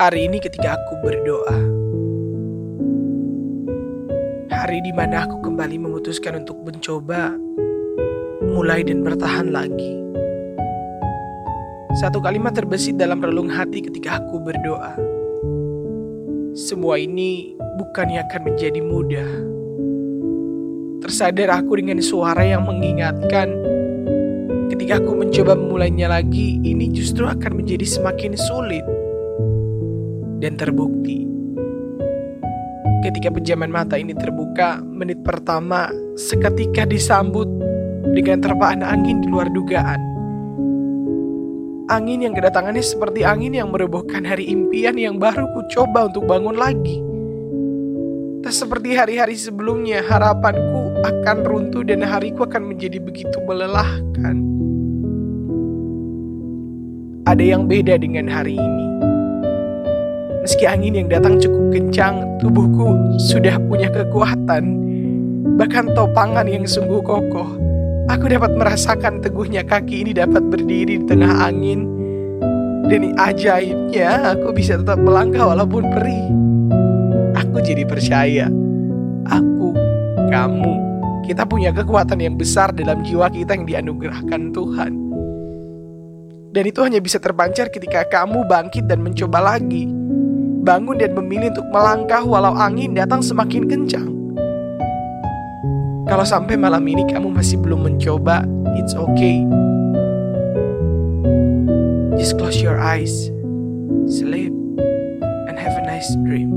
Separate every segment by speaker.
Speaker 1: Hari ini ketika aku berdoa, hari di mana aku kembali memutuskan untuk mencoba mulai dan bertahan lagi. Satu kalimat terbesit dalam relung hati ketika aku berdoa. Semua ini bukannya akan menjadi mudah. Tersadar aku dengan suara yang mengingatkan ketika aku mencoba memulainya lagi, ini justru akan menjadi semakin sulit dan terbukti. Ketika penjaman mata ini terbuka, menit pertama seketika disambut dengan terpaan angin di luar dugaan. Angin yang kedatangannya seperti angin yang merobohkan hari impian yang baru ku coba untuk bangun lagi. Tak seperti hari-hari sebelumnya, harapanku akan runtuh dan hariku akan menjadi begitu melelahkan. Ada yang beda dengan hari ini. Meski angin yang datang cukup kencang, tubuhku sudah punya kekuatan, bahkan topangan yang sungguh kokoh. Aku dapat merasakan teguhnya kaki ini dapat berdiri di tengah angin. Dan ajaibnya, aku bisa tetap melangkah walaupun perih. Aku jadi percaya, aku, kamu, kita punya kekuatan yang besar dalam jiwa kita yang dianugerahkan Tuhan. Dan itu hanya bisa terpancar ketika kamu bangkit dan mencoba lagi bangun dan memilih untuk melangkah walau angin datang semakin kencang. Kalau sampai malam ini kamu masih belum mencoba, it's okay. Just close your eyes, sleep, and have a nice dream.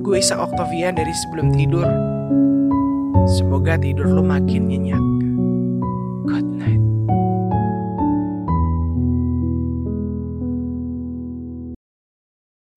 Speaker 1: Gue Isa Oktavian dari sebelum tidur. Semoga tidur lo makin nyenyak.